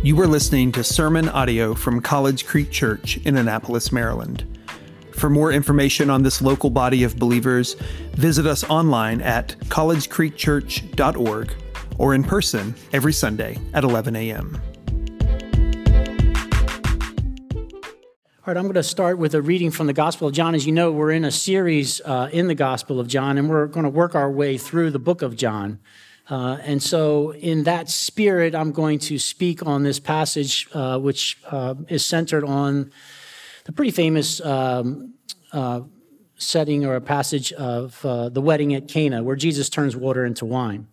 You are listening to sermon audio from College Creek Church in Annapolis, Maryland. For more information on this local body of believers, visit us online at collegecreekchurch.org or in person every Sunday at 11 a.m. All right, I'm going to start with a reading from the Gospel of John. As you know, we're in a series uh, in the Gospel of John, and we're going to work our way through the book of John. Uh, and so, in that spirit, I'm going to speak on this passage, uh, which uh, is centered on the pretty famous um, uh, setting or a passage of uh, the wedding at Cana, where Jesus turns water into wine.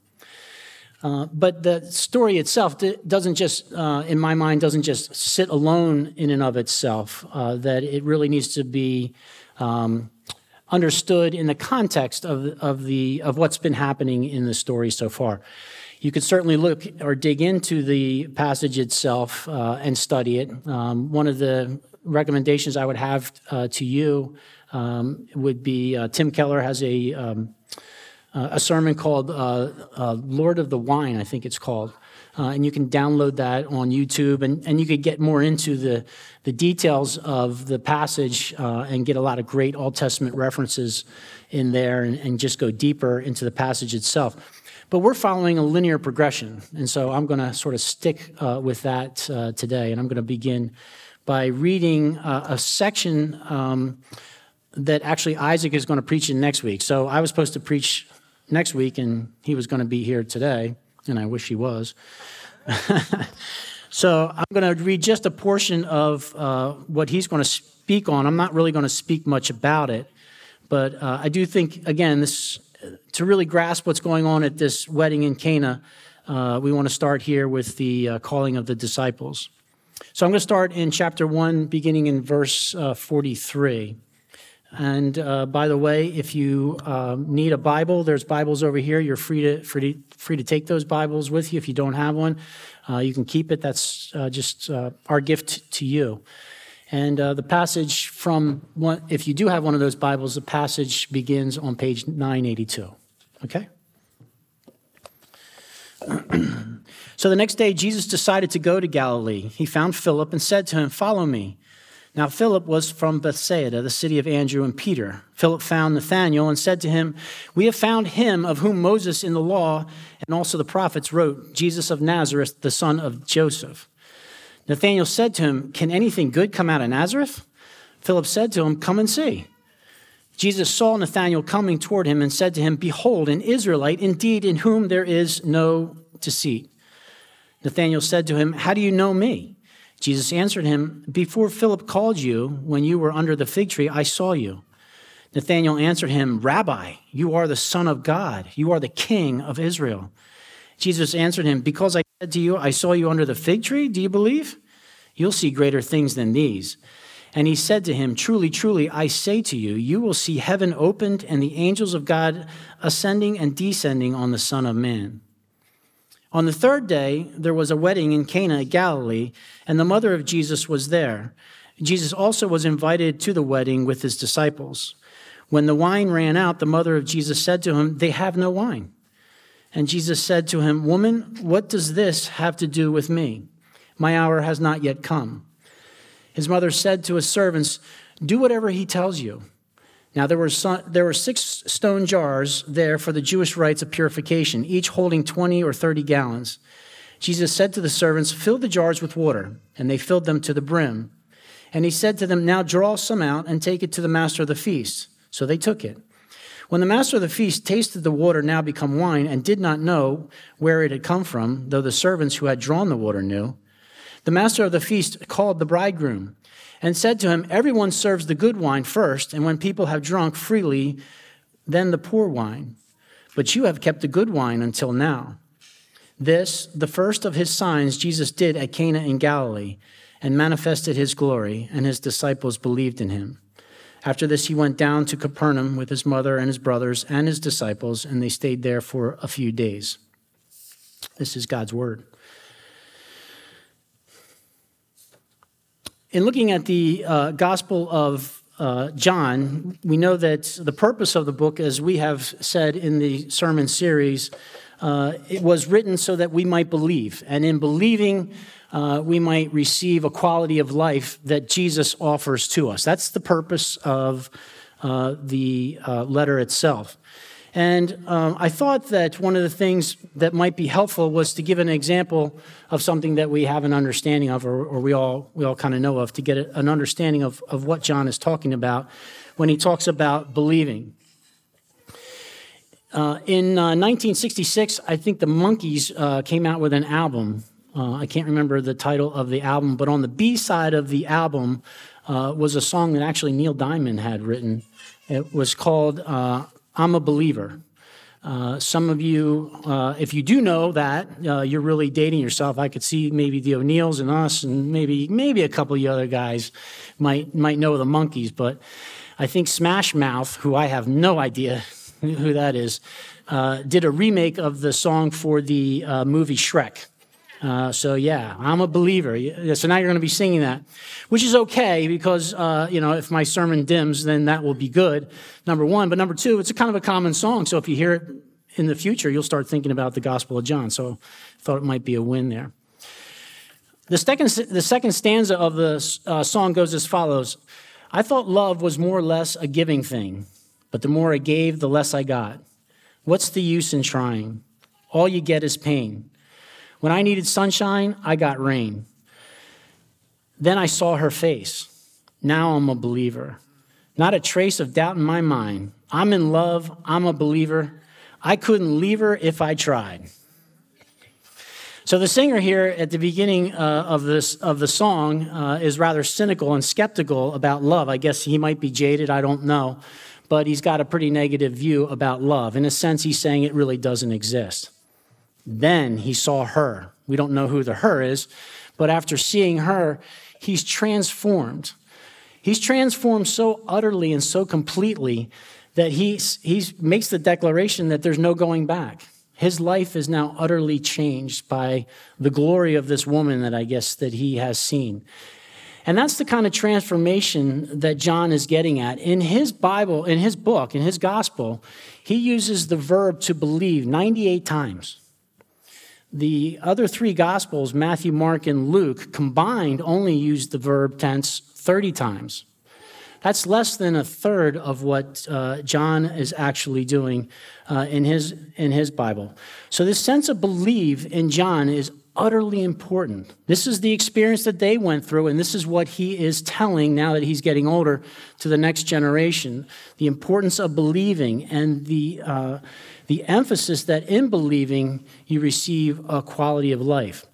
Uh, but the story itself doesn't just, in my mind, doesn't just sit alone in and of itself. that it really needs to be um, understood in the context of, of, the, of what's been happening in the story so far. You could certainly look or dig into the passage itself uh, and study it. Um, one of the recommendations I would have uh, to you um, would be uh, Tim Keller has a, um, a sermon called uh, uh, Lord of the Wine, I think it's called. Uh, and you can download that on YouTube, and, and you could get more into the, the details of the passage uh, and get a lot of great Old Testament references in there and, and just go deeper into the passage itself. But we're following a linear progression, and so I'm going to sort of stick uh, with that uh, today, and I'm going to begin by reading uh, a section um, that actually Isaac is going to preach in next week. So I was supposed to preach next week, and he was going to be here today and I wish he was. so I'm going to read just a portion of uh, what he's going to speak on. I'm not really going to speak much about it, but uh, I do think, again, this to really grasp what's going on at this wedding in Cana, uh, we want to start here with the uh, calling of the disciples. So I'm going to start in chapter 1, beginning in verse uh, 43. And uh, by the way, if you um, need a Bible, there's Bibles over here. You're free to, free free to take those Bibles with you. If you don't have one, uh, you can keep it. That's uh, just uh, our gift to you. And uh, the passage from one, if you do have one of those Bibles, the passage begins on page 982. Okay? so the next day, Jesus decided to go to Galilee. He found Philip and said to him, Follow me. Now, Philip was from Bethsaida, the city of Andrew and Peter. Philip found Nathanael and said to him, We have found him of whom Moses in the law and also the prophets wrote, Jesus of Nazareth, the son of Joseph. Nathanael said to him, Can anything good come out of Nazareth? Philip said to him, Come and see. Jesus saw Nathanael coming toward him and said to him, Behold, an Israelite indeed in whom there is no deceit. Nathanael said to him, How do you know me? Jesus answered him, Before Philip called you, when you were under the fig tree, I saw you. Nathanael answered him, Rabbi, you are the Son of God. You are the King of Israel. Jesus answered him, Because I said to you, I saw you under the fig tree, do you believe? You'll see greater things than these. And he said to him, Truly, truly, I say to you, you will see heaven opened and the angels of God ascending and descending on the Son of Man. On the third day, there was a wedding in Cana, Galilee, and the mother of Jesus was there. Jesus also was invited to the wedding with his disciples. When the wine ran out, the mother of Jesus said to him, They have no wine. And Jesus said to him, Woman, what does this have to do with me? My hour has not yet come. His mother said to his servants, Do whatever he tells you. Now, there were, some, there were six stone jars there for the Jewish rites of purification, each holding 20 or 30 gallons. Jesus said to the servants, Fill the jars with water. And they filled them to the brim. And he said to them, Now draw some out and take it to the master of the feast. So they took it. When the master of the feast tasted the water now become wine and did not know where it had come from, though the servants who had drawn the water knew, the master of the feast called the bridegroom and said to him, Everyone serves the good wine first, and when people have drunk freely, then the poor wine. But you have kept the good wine until now. This, the first of his signs, Jesus did at Cana in Galilee, and manifested his glory, and his disciples believed in him. After this, he went down to Capernaum with his mother and his brothers and his disciples, and they stayed there for a few days. This is God's word. In looking at the uh, Gospel of uh, John, we know that the purpose of the book, as we have said in the sermon series, uh, it was written so that we might believe. And in believing, uh, we might receive a quality of life that Jesus offers to us. That's the purpose of uh, the uh, letter itself. And um, I thought that one of the things that might be helpful was to give an example of something that we have an understanding of, or, or we all, we all kind of know of, to get an understanding of, of what John is talking about when he talks about believing. Uh, in uh, 1966, I think the Monkees uh, came out with an album. Uh, I can't remember the title of the album, but on the B side of the album uh, was a song that actually Neil Diamond had written. It was called uh, I'm a believer. Uh, some of you, uh, if you do know that, uh, you're really dating yourself. I could see maybe the O'Neills and us, and maybe maybe a couple of the other guys might might know the Monkees. But I think Smash Mouth, who I have no idea who that is, uh, did a remake of the song for the uh, movie Shrek. Uh, so yeah, I'm a believer. So now you're going to be singing that, which is okay because uh, you know if my sermon dims, then that will be good. Number one, but number two, it's a kind of a common song. So if you hear it in the future, you'll start thinking about the Gospel of John. So I thought it might be a win there. The second, the second stanza of the uh, song goes as follows I thought love was more or less a giving thing, but the more I gave, the less I got. What's the use in trying? All you get is pain. When I needed sunshine, I got rain. Then I saw her face. Now I'm a believer. Not a trace of doubt in my mind. I'm in love. I'm a believer. I couldn't leave her if I tried. So the singer here at the beginning uh, of this of the song uh, is rather cynical and skeptical about love. I guess he might be jaded. I don't know, but he's got a pretty negative view about love. In a sense, he's saying it really doesn't exist. Then he saw her. We don't know who the her is, but after seeing her, he's transformed. He's transformed so utterly and so completely that he he's, makes the declaration that there's no going back. His life is now utterly changed by the glory of this woman that I guess that he has seen. And that's the kind of transformation that John is getting at. In his Bible, in his book, in his gospel, he uses the verb to believe 98 times. The other three Gospels, Matthew, Mark, and Luke, combined only use the verb tense 30 times. That's less than a third of what uh, John is actually doing uh, in, his, in his Bible. So, this sense of believe in John is utterly important. This is the experience that they went through, and this is what he is telling now that he's getting older to the next generation the importance of believing and the. Uh, the emphasis that in believing you receive a quality of life.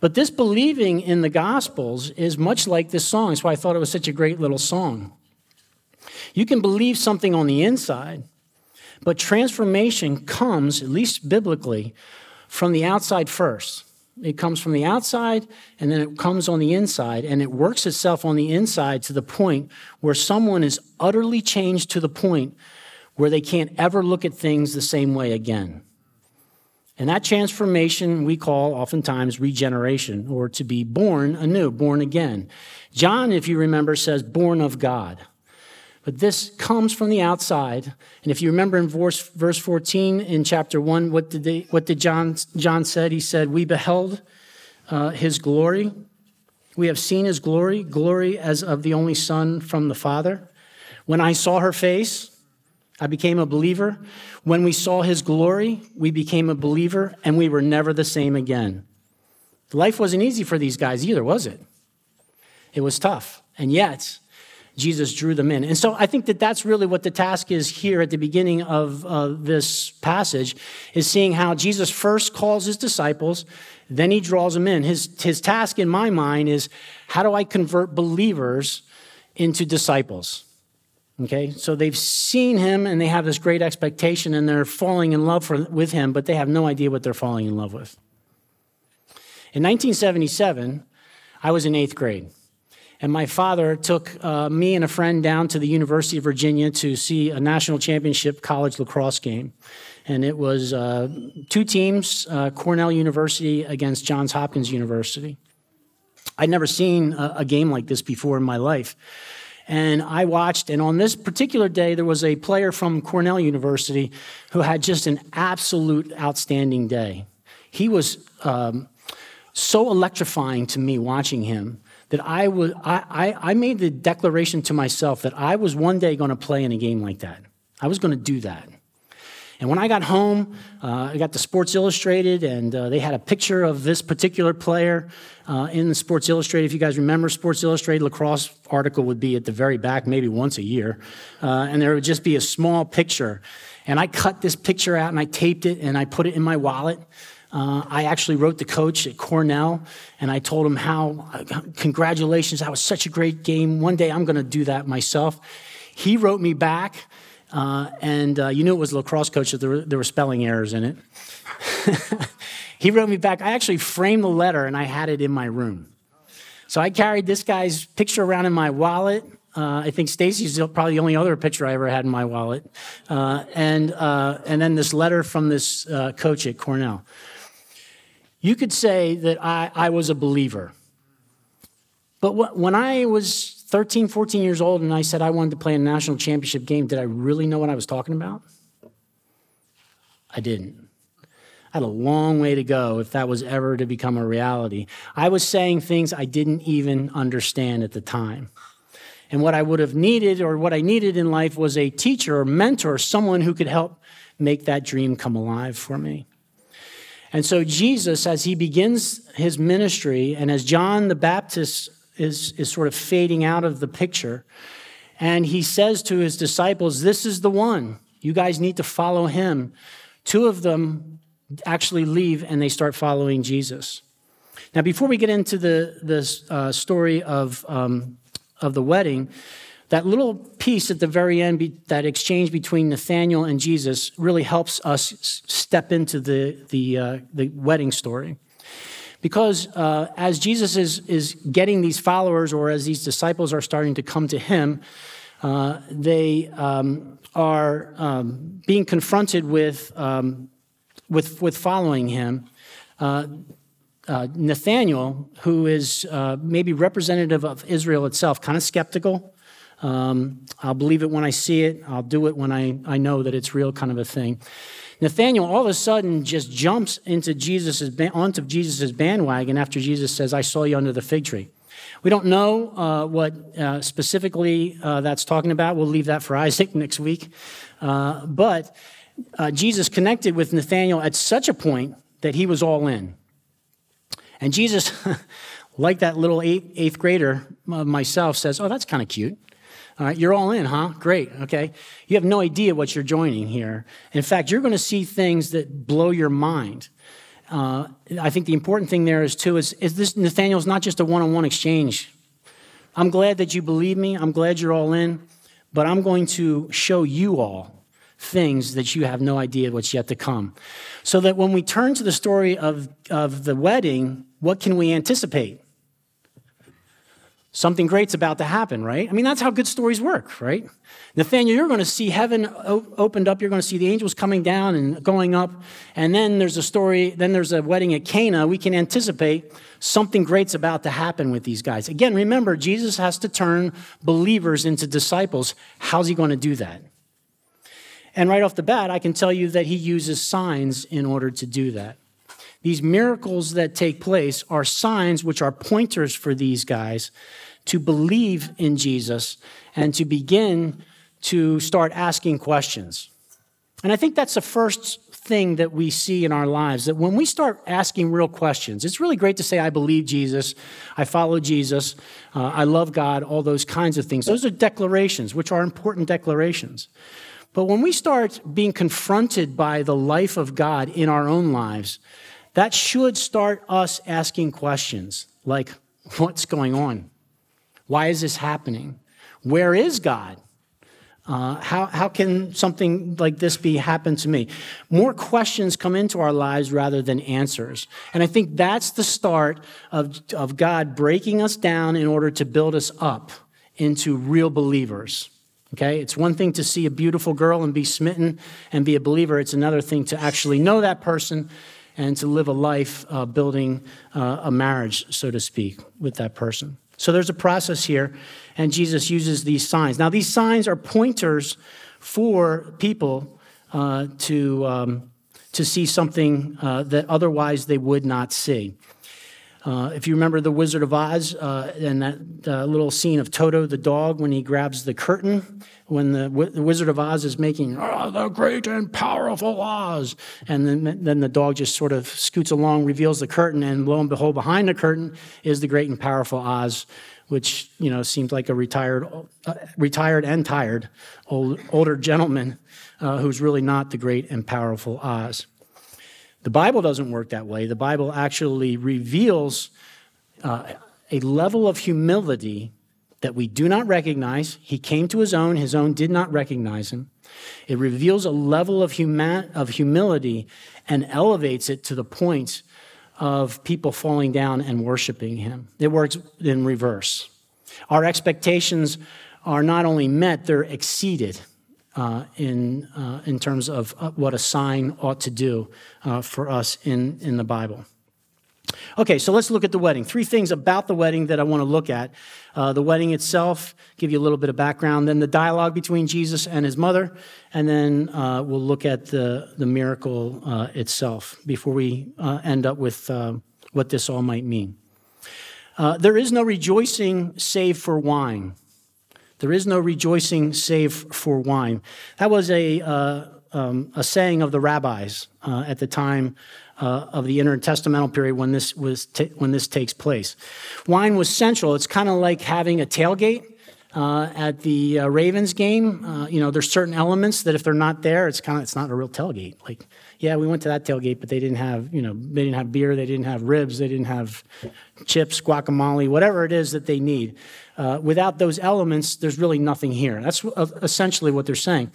But this believing in the Gospels is much like this song. That's why I thought it was such a great little song. You can believe something on the inside, but transformation comes, at least biblically, from the outside first. It comes from the outside and then it comes on the inside, and it works itself on the inside to the point where someone is utterly changed to the point where they can't ever look at things the same way again. And that transformation we call oftentimes regeneration or to be born anew, born again. John, if you remember, says born of God. But this comes from the outside. And if you remember in verse, verse 14 in chapter 1, what did, they, what did John, John said? He said, We beheld uh, his glory. We have seen his glory, glory as of the only Son from the Father. When I saw her face, I became a believer. When we saw his glory, we became a believer, and we were never the same again. Life wasn't easy for these guys either, was it? It was tough. And yet, Jesus drew them in. And so I think that that's really what the task is here at the beginning of uh, this passage is seeing how Jesus first calls his disciples, then he draws them in. His, his task in my mind is how do I convert believers into disciples? Okay, so they've seen him and they have this great expectation and they're falling in love for, with him, but they have no idea what they're falling in love with. In 1977, I was in eighth grade, and my father took uh, me and a friend down to the University of Virginia to see a national championship college lacrosse game. And it was uh, two teams uh, Cornell University against Johns Hopkins University. I'd never seen a, a game like this before in my life. And I watched, and on this particular day, there was a player from Cornell University who had just an absolute outstanding day. He was um, so electrifying to me watching him that I, would, I, I, I made the declaration to myself that I was one day going to play in a game like that. I was going to do that. And when I got home, uh, I got the Sports Illustrated, and uh, they had a picture of this particular player uh, in the Sports Illustrated. If you guys remember, Sports Illustrated lacrosse article would be at the very back, maybe once a year, uh, and there would just be a small picture. And I cut this picture out and I taped it and I put it in my wallet. Uh, I actually wrote the coach at Cornell and I told him how, congratulations, that was such a great game. One day I'm going to do that myself. He wrote me back uh, and uh, you knew it was lacrosse coach that there were, there were spelling errors in it. he wrote me back. I actually framed the letter and I had it in my room. So I carried this guy's picture around in my wallet. Uh, I think Stacy's probably the only other picture I ever had in my wallet. Uh, and, uh, and then this letter from this uh, coach at Cornell. You could say that I, I was a believer. But wh- when I was 13, 14 years old, and I said I wanted to play a national championship game, did I really know what I was talking about? I didn't. I had a long way to go if that was ever to become a reality. I was saying things I didn't even understand at the time. And what I would have needed, or what I needed in life, was a teacher or mentor, someone who could help make that dream come alive for me. And so, Jesus, as he begins his ministry, and as John the Baptist is, is sort of fading out of the picture. And he says to his disciples, This is the one. You guys need to follow him. Two of them actually leave and they start following Jesus. Now, before we get into the, the uh, story of, um, of the wedding, that little piece at the very end, be, that exchange between Nathaniel and Jesus, really helps us step into the, the, uh, the wedding story. Because uh, as Jesus is, is getting these followers, or as these disciples are starting to come to him, uh, they um, are um, being confronted with, um, with, with following him. Uh, uh Nathaniel, who is uh, maybe representative of Israel itself, kind of skeptical. Um, I'll believe it when I see it. I'll do it when I, I know that it's real, kind of a thing. Nathaniel all of a sudden just jumps into Jesus's, onto Jesus' bandwagon after Jesus says, I saw you under the fig tree. We don't know uh, what uh, specifically uh, that's talking about. We'll leave that for Isaac next week. Uh, but uh, Jesus connected with Nathaniel at such a point that he was all in. And Jesus, like that little eighth, eighth grader myself, says, Oh, that's kind of cute. All right, you're all in, huh? Great. Okay. You have no idea what you're joining here. In fact, you're going to see things that blow your mind. Uh, I think the important thing there is too is, is this Nathaniel's not just a one-on-one exchange. I'm glad that you believe me. I'm glad you're all in, but I'm going to show you all things that you have no idea what's yet to come. So that when we turn to the story of, of the wedding, what can we anticipate? Something great's about to happen, right? I mean, that's how good stories work, right? Nathaniel, you're going to see heaven opened up. You're going to see the angels coming down and going up. And then there's a story, then there's a wedding at Cana. We can anticipate something great's about to happen with these guys. Again, remember, Jesus has to turn believers into disciples. How's he going to do that? And right off the bat, I can tell you that he uses signs in order to do that. These miracles that take place are signs which are pointers for these guys to believe in Jesus and to begin to start asking questions. And I think that's the first thing that we see in our lives that when we start asking real questions, it's really great to say, I believe Jesus, I follow Jesus, uh, I love God, all those kinds of things. Those are declarations, which are important declarations. But when we start being confronted by the life of God in our own lives, that should start us asking questions like, what's going on? Why is this happening? Where is God? Uh, how, how can something like this be happen to me? More questions come into our lives rather than answers. And I think that's the start of, of God breaking us down in order to build us up into real believers. Okay? It's one thing to see a beautiful girl and be smitten and be a believer. It's another thing to actually know that person and to live a life uh, building uh, a marriage, so to speak, with that person. So there's a process here, and Jesus uses these signs. Now, these signs are pointers for people uh, to, um, to see something uh, that otherwise they would not see. Uh, if you remember The Wizard of Oz uh, and that uh, little scene of Toto the dog when he grabs the curtain, when the, the Wizard of Oz is making, oh, the great and powerful Oz. And then, then the dog just sort of scoots along, reveals the curtain, and lo and behold, behind the curtain is the great and powerful Oz, which, you know, seems like a retired, uh, retired and tired old, older gentleman uh, who's really not the great and powerful Oz. The Bible doesn't work that way. The Bible actually reveals uh, a level of humility that we do not recognize. He came to his own, his own did not recognize him. It reveals a level of, huma- of humility and elevates it to the point of people falling down and worshiping him. It works in reverse. Our expectations are not only met, they're exceeded uh, in, uh, in terms of uh, what a sign ought to do uh, for us in, in the Bible. Okay, so let's look at the wedding. Three things about the wedding that I want to look at. Uh, the wedding itself, give you a little bit of background, then the dialogue between Jesus and his mother, and then we'll look at the, the miracle itself before we end up with what this all might mean. There is no rejoicing save for wine. There is no rejoicing save for wine. That was a, um, a saying of the rabbis at the time uh, of the intertestamental period when this was t- when this takes place. Wine was central. It's kind of like having a tailgate. Uh, at the uh, Ravens game, uh, you know, there's certain elements that if they're not there, it's kind of it's not a real tailgate. Like, yeah, we went to that tailgate, but they didn't have, you know, they didn't have beer, they didn't have ribs, they didn't have chips, guacamole, whatever it is that they need. Uh, without those elements, there's really nothing here. That's essentially what they're saying.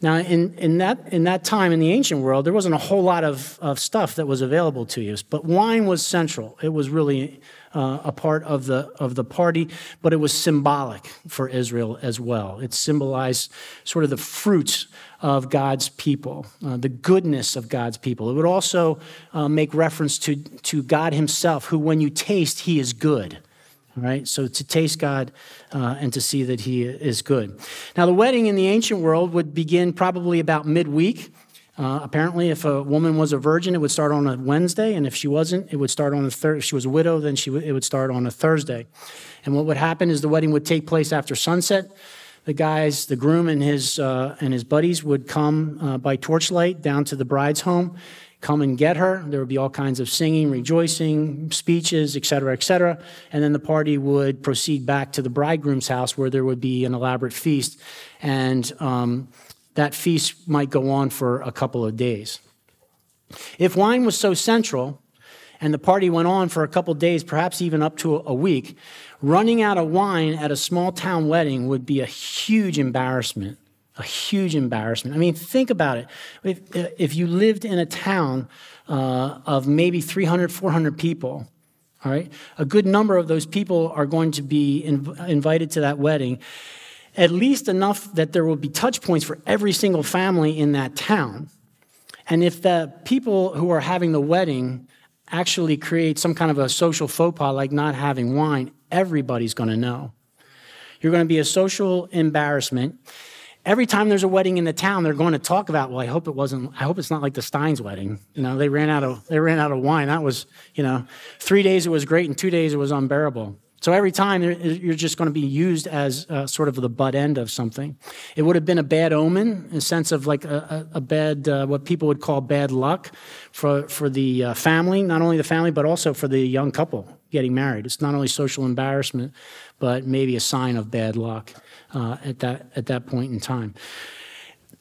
Now, in, in, that, in that time in the ancient world, there wasn't a whole lot of, of stuff that was available to you, but wine was central. It was really uh, a part of the, of the party, but it was symbolic for Israel as well. It symbolized sort of the fruits of God's people, uh, the goodness of God's people. It would also uh, make reference to, to God Himself, who, when you taste, He is good right? So to taste God uh, and to see that He is good. Now, the wedding in the ancient world would begin probably about midweek. Uh, apparently, if a woman was a virgin, it would start on a Wednesday, and if she wasn't, it would start on a Thursday. If she was a widow, then she w- it would start on a Thursday. And what would happen is the wedding would take place after sunset. The guys, the groom and his uh, and his buddies would come uh, by torchlight down to the bride's home, come and get her. There would be all kinds of singing, rejoicing, speeches, etc., etc. And then the party would proceed back to the bridegroom's house where there would be an elaborate feast. And um, that feast might go on for a couple of days. If wine was so central, and the party went on for a couple of days, perhaps even up to a week, running out of wine at a small town wedding would be a huge embarrassment a huge embarrassment. I mean, think about it. If, if you lived in a town uh, of maybe 300, 400 people, all right, a good number of those people are going to be inv- invited to that wedding, at least enough that there will be touch points for every single family in that town. And if the people who are having the wedding actually create some kind of a social faux pas like not having wine, everybody's going to know. You're going to be a social embarrassment every time there's a wedding in the town, they're going to talk about, well, I hope it wasn't, I hope it's not like the Steins wedding. You know, they ran out of, they ran out of wine. That was, you know, three days it was great and two days it was unbearable. So every time you're just going to be used as uh, sort of the butt end of something. It would have been a bad omen in a sense of like a, a bad, uh, what people would call bad luck for, for the uh, family, not only the family, but also for the young couple getting married. It's not only social embarrassment, but maybe a sign of bad luck uh, at, that, at that point in time.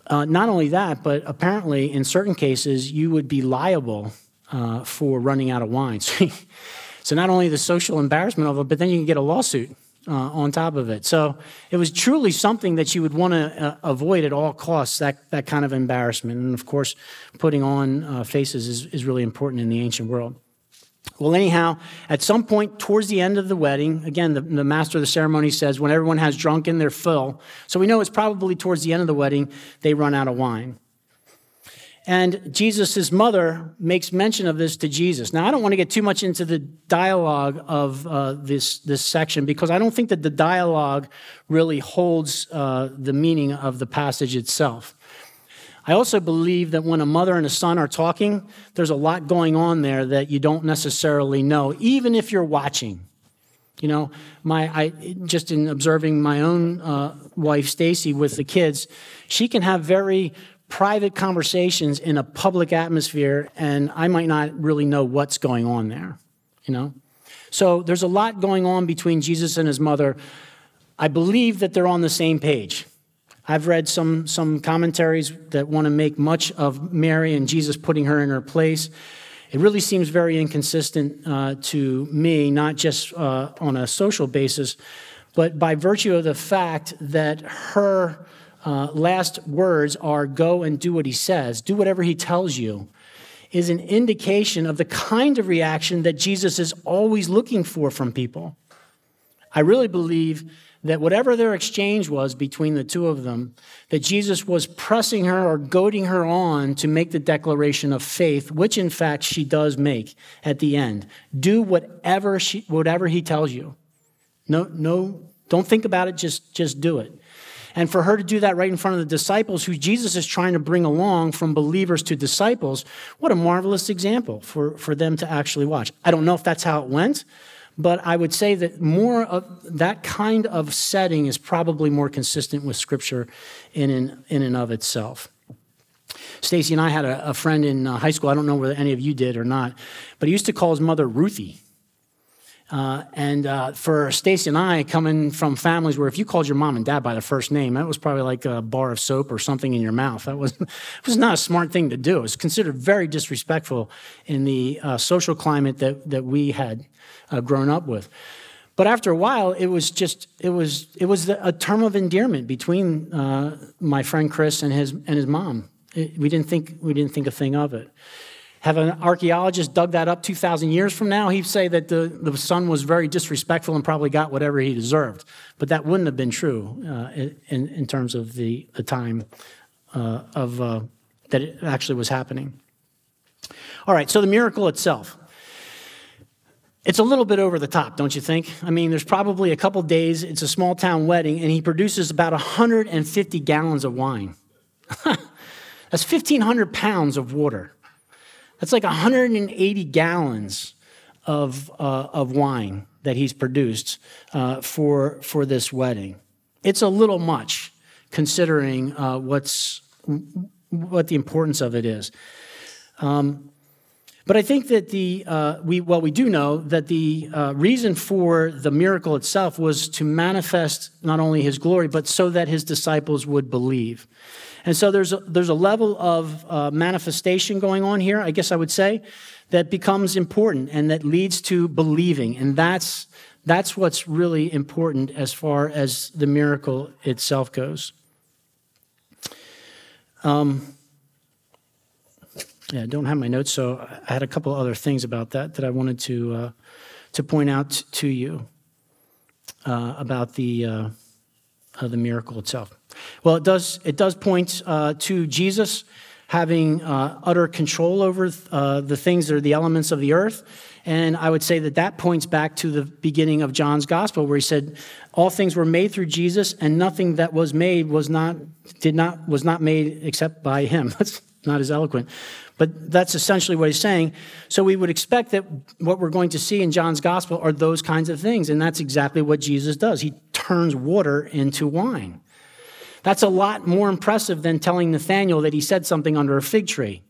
Uh, not only that, but apparently in certain cases, you would be liable uh, for running out of wine. so not only the social embarrassment of it, but then you can get a lawsuit uh, on top of it. So it was truly something that you would want to uh, avoid at all costs, that, that kind of embarrassment. And of course, putting on uh, faces is, is really important in the ancient world. Well, anyhow, at some point towards the end of the wedding, again, the, the, master of the ceremony says when everyone has drunken their fill, so we know it's probably towards the end of the wedding, they run out of wine. And Jesus' mother makes mention of this to Jesus. Now, I don't want to get too much into the dialogue of uh, this, this section because I don't think that the dialogue really holds uh, the meaning of the passage itself. I also believe that when a mother and a son are talking, there's a lot going on there that you don't necessarily know, even if you're watching. You know, my I just in observing my own uh, wife Stacy with the kids, she can have very private conversations in a public atmosphere, and I might not really know what's going on there, you know? So there's a lot going on between Jesus and his mother. I believe that they're on the same page. I've read some, some commentaries that want to make much of Mary and Jesus putting her in her place. It really seems very inconsistent uh, to me, not just uh, on a social basis, but by virtue of the fact that her uh, last words are go and do what he says, do whatever he tells you, is an indication of the kind of reaction that Jesus is always looking for from people. I really believe that whatever their exchange was between the two of them, that Jesus was pressing her or goading her on to make the declaration of faith, which in fact she does make at the end. Do whatever she, whatever he tells you. No, no, don't think about it, just, just do it. And for her to do that right in front of the disciples who Jesus is trying to bring along from believers to disciples, what a marvelous example for, for them to actually watch. I don't know if that's how it went, but I would say that more of that kind of setting is probably more consistent with Scripture in and, in and of itself. Stacy and I had a, a friend in uh, high school. I don't know whether any of you did or not, but he used to call his mother Ruthie. Uh, and uh, for Stacy and I, coming from families where if you called your mom and dad by their first name, that was probably like a bar of soap or something in your mouth. That was, was not a smart thing to do. It was considered very disrespectful in the uh, social climate that, that we had uh, grown up with. But after a while, it was just it was it was a term of endearment between uh, my friend Chris and his and his mom. It, we didn't think we didn't think a thing of it. Have an archaeologist dug that up 2,000 years from now, he'd say that the, the son was very disrespectful and probably got whatever he deserved. But that wouldn't have been true uh, in, in terms of the, the time uh, of, uh, that it actually was happening. All right, so the miracle itself. It's a little bit over the top, don't you think? I mean, there's probably a couple days, it's a small town wedding, and he produces about 150 gallons of wine. That's 1,500 pounds of water. That's like 180 gallons of, uh, of wine that he's produced uh, for, for this wedding. It's a little much considering uh, what's, what the importance of it is. Um, but I think that the uh, we well we do know that the uh, reason for the miracle itself was to manifest not only his glory but so that his disciples would believe. And so there's a, there's a level of uh, manifestation going on here, I guess I would say, that becomes important and that leads to believing. And that's, that's what's really important as far as the miracle itself goes. Um, yeah, I don't have my notes, so I had a couple other things about that that I wanted to, uh, to point out to you uh, about the, uh, the miracle itself. Well, it does, it does point uh, to Jesus having uh, utter control over uh, the things that are the elements of the earth. And I would say that that points back to the beginning of John's gospel, where he said, "All things were made through Jesus, and nothing that was made was not did not was not made except by Him." That's not as eloquent, but that's essentially what he's saying. So we would expect that what we're going to see in John's gospel are those kinds of things, and that's exactly what Jesus does. He turns water into wine. That's a lot more impressive than telling Nathanael that he said something under a fig tree.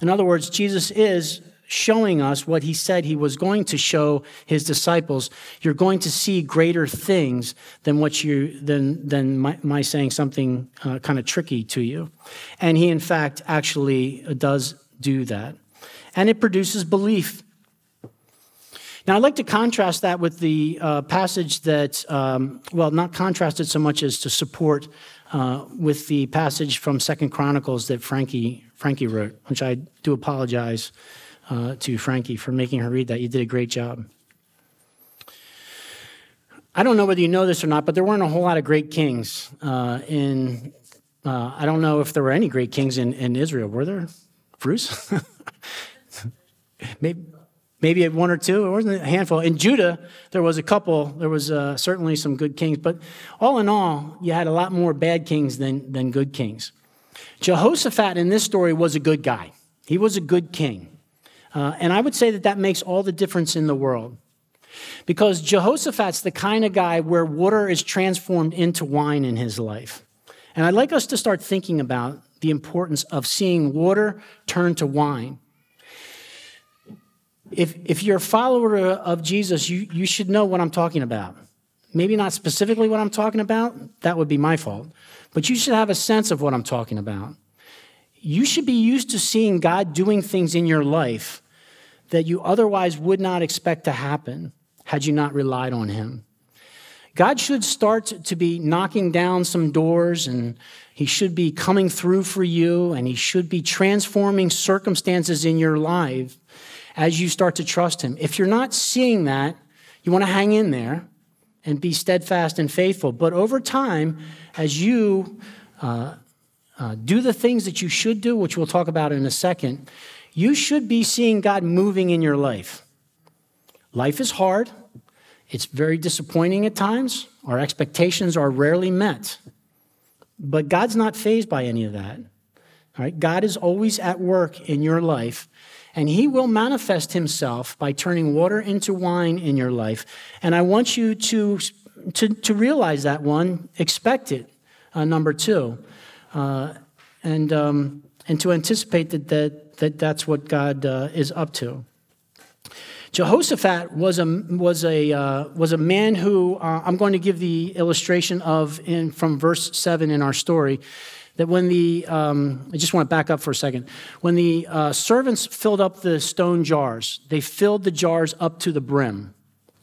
In other words, Jesus is showing us what he said he was going to show his disciples. You're going to see greater things than what you than than my, my saying something uh, kind of tricky to you. And he, in fact, actually does do that, and it produces belief. Now, I'd like to contrast that with the uh, passage that, um, well, not contrast it so much as to support uh, with the passage from Second Chronicles that Frankie Frankie wrote, which I do apologize uh, to Frankie for making her read that. You did a great job. I don't know whether you know this or not, but there weren't a whole lot of great kings uh, in. Uh, I don't know if there were any great kings in, in Israel. Were there? Bruce? maybe, maybe one or two. It wasn't a handful. In Judah, there was a couple. There was uh, certainly some good kings, but all in all, you had a lot more bad kings than, than good kings. Jehoshaphat in this story was a good guy. He was a good king. Uh, and I would say that that makes all the difference in the world. Because Jehoshaphat's the kind of guy where water is transformed into wine in his life. And I'd like us to start thinking about the importance of seeing water turn to wine. If, if you're a follower of Jesus, you, you should know what I'm talking about. Maybe not specifically what I'm talking about, that would be my fault, but you should have a sense of what I'm talking about. You should be used to seeing God doing things in your life that you otherwise would not expect to happen had you not relied on Him. God should start to be knocking down some doors and He should be coming through for you and He should be transforming circumstances in your life as you start to trust Him. If you're not seeing that, you want to hang in there and be steadfast and faithful. But over time, as you uh, uh, do the things that you should do, which we'll talk about in a second, you should be seeing God moving in your life. Life is hard. It's very disappointing at times. Our expectations are rarely met. But God's not fazed by any of that. All right? God is always at work in your life, and He will manifest Himself by turning water into wine in your life. And I want you to, to, to realize that one, expect it, uh, number two, uh, and, um, and to anticipate that, that, that that's what God uh, is up to. Jehoshaphat was a, was a, uh, was a man who, uh, I'm going to give the illustration of in, from verse 7 in our story, that when the, um, I just want to back up for a second. When the uh, servants filled up the stone jars, they filled the jars up to the brim.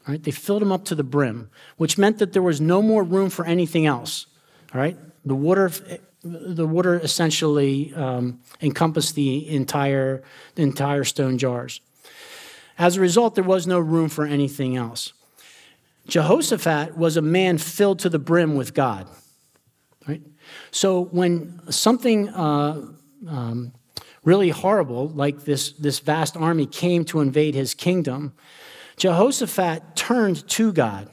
Right? They filled them up to the brim, which meant that there was no more room for anything else. All right? The water, the water essentially um, encompassed the entire, the entire stone jars. As a result, there was no room for anything else. Jehoshaphat was a man filled to the brim with God. Right? So when something uh, um, really horrible, like this, this vast army, came to invade his kingdom, Jehoshaphat turned to God.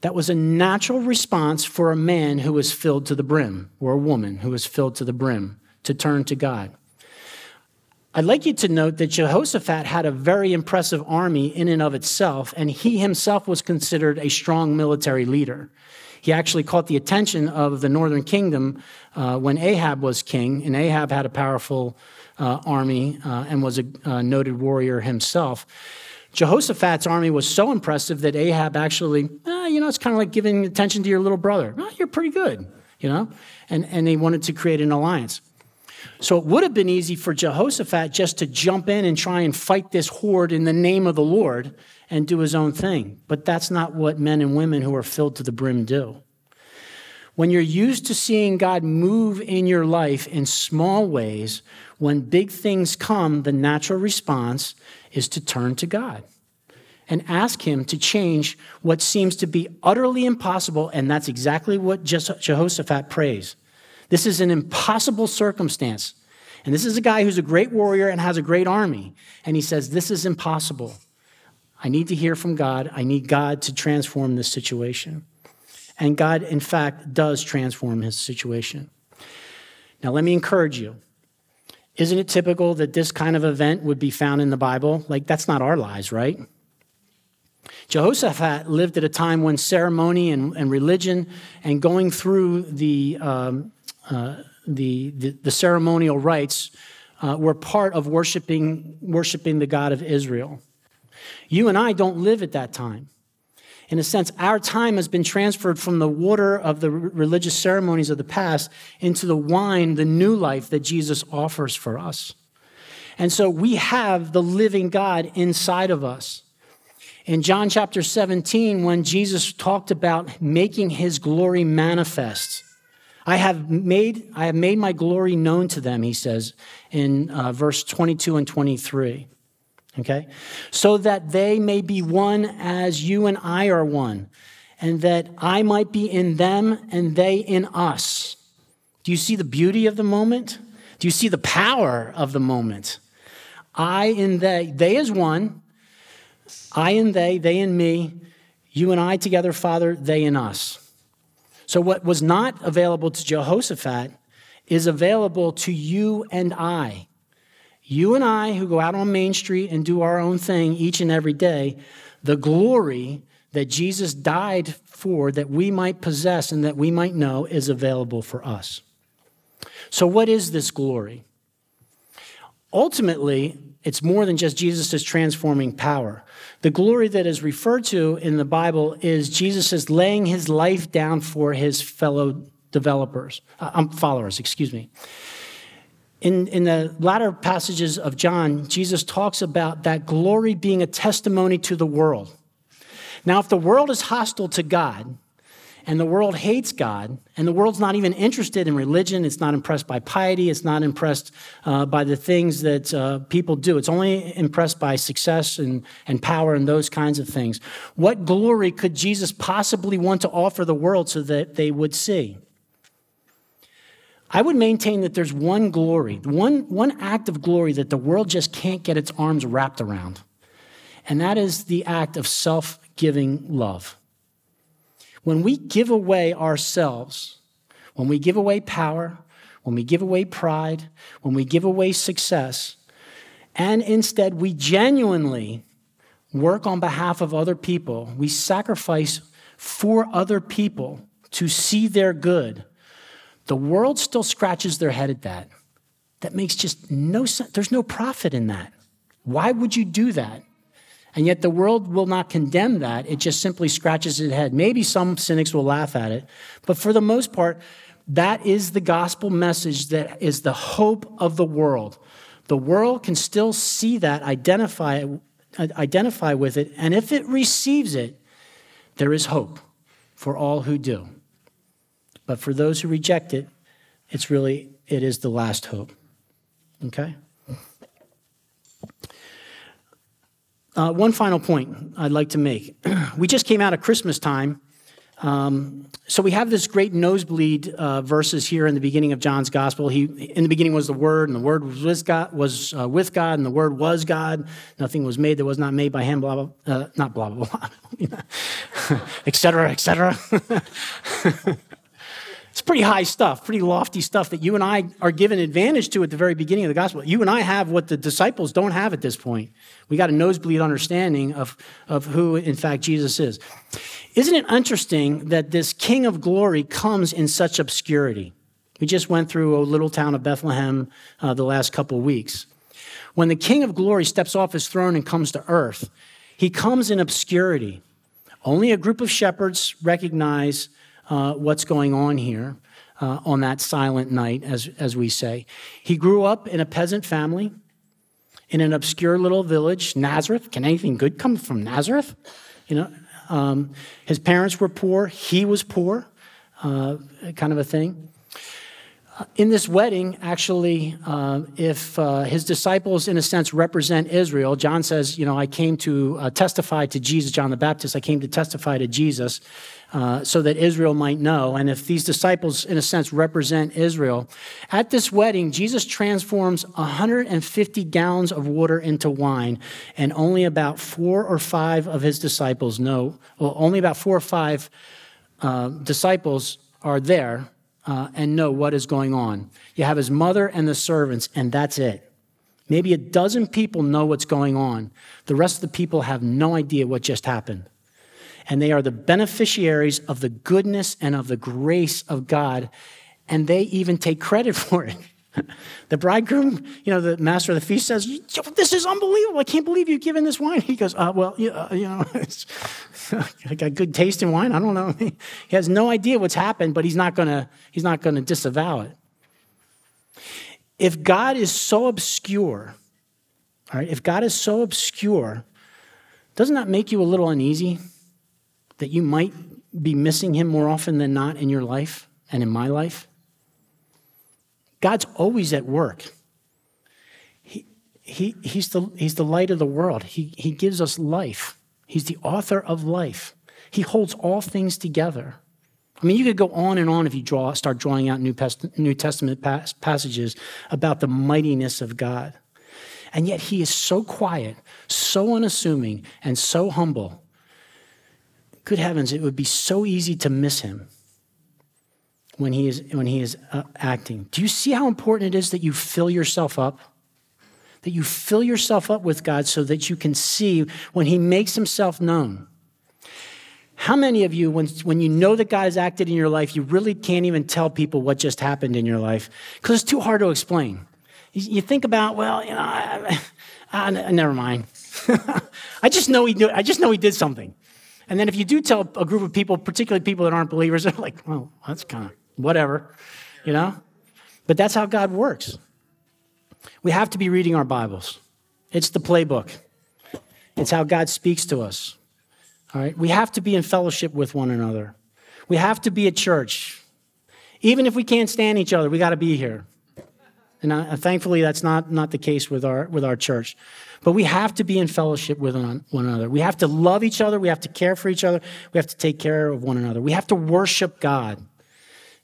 That was a natural response for a man who was filled to the brim, or a woman who was filled to the brim, to turn to God. I'd like you to note that Jehoshaphat had a very impressive army in and of itself, and he himself was considered a strong military leader. He actually caught the attention of the northern kingdom uh, when Ahab was king, and Ahab had a powerful uh, army uh, and was a, noted warrior himself. Jehoshaphat's army was so impressive that Ahab actually, ah, you know, it's kind of like giving attention to your little brother. Oh, you're pretty good, you know? And, and they wanted to create an alliance. So it would have been easy for Jehoshaphat just to jump in and try and fight this horde in the name of the Lord and do his own thing. But that's not what men and women who are filled to the brim do. When you're used to seeing God move in your life in small ways, when big things come, the natural response is to turn to God and ask Him to change what seems to be utterly impossible. And that's exactly what Jehoshaphat prays. This is an impossible circumstance. And this is a guy who's a great warrior and has a great army. And he says, This is impossible. I need to hear from God. I need God to transform this situation. And God, in fact, does transform his situation. Now, let me encourage you. Isn't it typical that this kind of event would be found in the Bible? Like, that's not our lives, right? Jehoshaphat lived at a time when ceremony and, and religion and going through the, um, uh, the, the, the, ceremonial rites uh, were part of worshiping, worshiping the God of Israel. You and I don't live at that time. In a sense, our time has been transferred from the water of the religious ceremonies of the past into the wine, the new life that Jesus offers for us. And so we have the living God inside of us. In John chapter 17, when Jesus talked about making his glory manifest, I have made, I have made my glory known to them, he says in uh, verse 22 and 23 okay? So that they may be one as you and I are one, and that I might be in them and they in us. Do you see the beauty of the moment? Do you see the power of the moment? I and they, they is one. I and they, they and me, you and I together, Father, they and us. So, what was not available to Jehoshaphat is available to you and I. You and I, who go out on Main Street and do our own thing each and every day, the glory that Jesus died for, that we might possess and that we might know, is available for us. So, what is this glory? Ultimately, it's more than just Jesus' transforming power. The glory that is referred to in the Bible is Jesus' laying his life down for his fellow developers, uh, um, followers, excuse me. In, in the latter passages of John, Jesus talks about that glory being a testimony to the world. Now, if the world is hostile to God, and the world hates God, and the world's not even interested in religion. It's not impressed by piety. It's not impressed uh, by the things that uh, people do. It's only impressed by success and, and power and those kinds of things. What glory could Jesus possibly want to offer the world so that they would see? I would maintain that there's one glory, one, one act of glory that the world just can't get its arms wrapped around, and that is the act of self giving love. When we give away ourselves, when we give away power, when we give away pride, when we give away success, and instead we genuinely work on behalf of other people, we sacrifice for other people to see their good, the world still scratches their head at that. That makes just no sense. There's no profit in that. Why would you do that? And yet the world will not condemn that. It just simply scratches its head. Maybe some cynics will laugh at it. But for the most part, that is the gospel message that is the hope of the world. The world can still see that, identify, identify with it, and if it receives it, there is hope for all who do. But for those who reject it, it's really, it is the last hope. Okay? Uh, one final point I'd like to make. we just came out of Christmas time. Um, so we have this great nosebleed uh, verses here in the beginning of John's gospel. He, in the beginning was the Word, and the Word was with God, was uh, with God, and the Word was God. Nothing was made that was not made by Him. Blah blah, uh, not blah blah blah, etc. etc. It's pretty high stuff, pretty lofty stuff that you and I are given advantage to at the very beginning of the gospel. You and I have what the disciples don't have at this point. We got a nosebleed understanding of, of who, in fact, Jesus is. Isn't it interesting that this King of glory comes in such obscurity? We just went through a little town of Bethlehem uh, the last couple weeks. When the King of glory steps off his throne and comes to earth, he comes in obscurity. Only a group of shepherds recognize uh, what's going on here uh, on that silent night, as, as we say. He grew up in a peasant family in an obscure little village, Nazareth. Can anything good come from Nazareth? You know, um, his parents were poor, he was poor, uh, kind of a thing. In this wedding, actually, uh, if uh, his disciples, in a sense, represent Israel, John says, You know, I came to uh, testify to Jesus, John the Baptist, I came to testify to Jesus. Uh, so that Israel might know. And if these disciples, in a sense, represent Israel, at this wedding, Jesus transforms 150 gallons of water into wine, and only about four or five of his disciples know, well, only about four or five uh, disciples are there uh, and know what is going on. You have his mother and the servants, and that's it. Maybe a dozen people know what's going on. The rest of the people have no idea what just happened and they are the beneficiaries of the goodness and of the grace of God, and they even take credit for it. the bridegroom, you know, the master of the feast says, This is unbelievable. I can't believe you've given this wine. He goes, uh, Well, you, uh, you know, I got good taste in wine. I don't know. he has no idea what's happened, but he's not going to he's not going to disavow it. If God is so obscure, all right, if God is so obscure, doesn't that make you a little uneasy? that you might be missing him more often than not in your life and in my life? God's always at work. He, he, he's, the, he's the light of the world. He, he gives us life. He's the author of life. He holds all things together. I mean, you could go on and on if you draw, start drawing out New, New Testament passages about the mightiness of God. And yet he is so quiet, so unassuming, and so humble. Good heavens, it would be so easy to miss him when he is, when he is uh, acting. Do you see how important it is that you fill yourself up? That you fill yourself up with God so that you can see when he makes himself known how many of you, when, when you know that God has acted in your life, you really can't even tell people what just happened in your life because it's too hard to explain? You, you think about, well, you know, I, I, I, never mind. I just know he do, I just know he did something. And then if you do tell a group of people, particularly people that aren't believers, they're like, well, that's kind of whatever, you know? But that's how God works. We have to be reading our Bibles. It's the playbook. It's how God speaks to us. All right? We have to be in fellowship with one another. We have to be a church. Even if we can't stand each other, we got to be here. And thankfully, that's not, not the case with our, with our church. But we have to be in fellowship with one another. We have to love each other. We have to care for each other. We have to take care of one another. We have to worship God.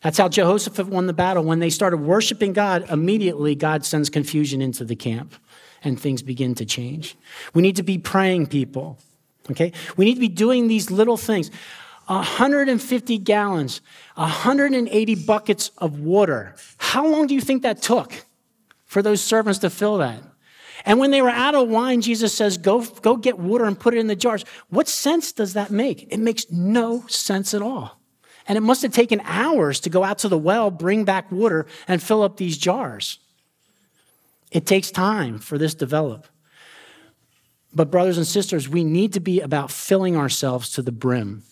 That's how Jehoshaphat won the battle. When they started worshiping God, immediately God sends confusion into the camp and things begin to change. We need to be praying people. Okay? We need to be doing these little things. 150 gallons, 180 buckets of water. How long do you think that took for those servants to fill that? And when they were out of wine, Jesus says, go, go get water and put it in the jars. What sense does that make? It makes no sense at all. And it must have taken hours to go out to the well, bring back water, and fill up these jars. It takes time for this to develop. But, brothers and sisters, we need to be about filling ourselves to the brim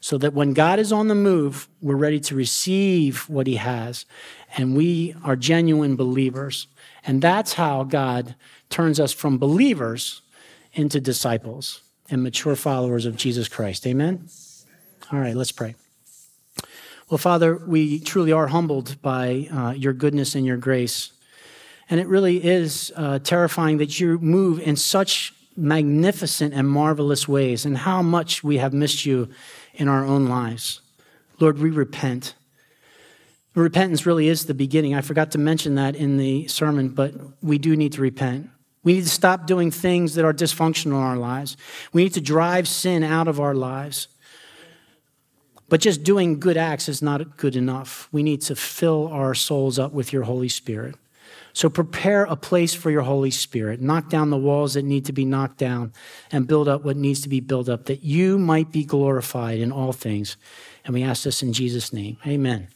so that when God is on the move, we're ready to receive what He has. And we are genuine believers. And that's how God turns us from believers into disciples and mature followers of Jesus Christ. Amen? All right, let's pray. Well, Father, we truly are humbled by uh, your goodness and your grace. And it really is uh, terrifying that you move in such magnificent and marvelous ways, and how much we have missed you in our own lives. Lord, we repent. Repentance really is the beginning. I forgot to mention that in the sermon, but we do need to repent. We need to stop doing things that are dysfunctional in our lives. We need to drive sin out of our lives. But just doing good acts is not good enough. We need to fill our souls up with your Holy Spirit. So prepare a place for your Holy Spirit. Knock down the walls that need to be knocked down and build up what needs to be built up, that you might be glorified in all things. And we ask this in Jesus' name. Amen.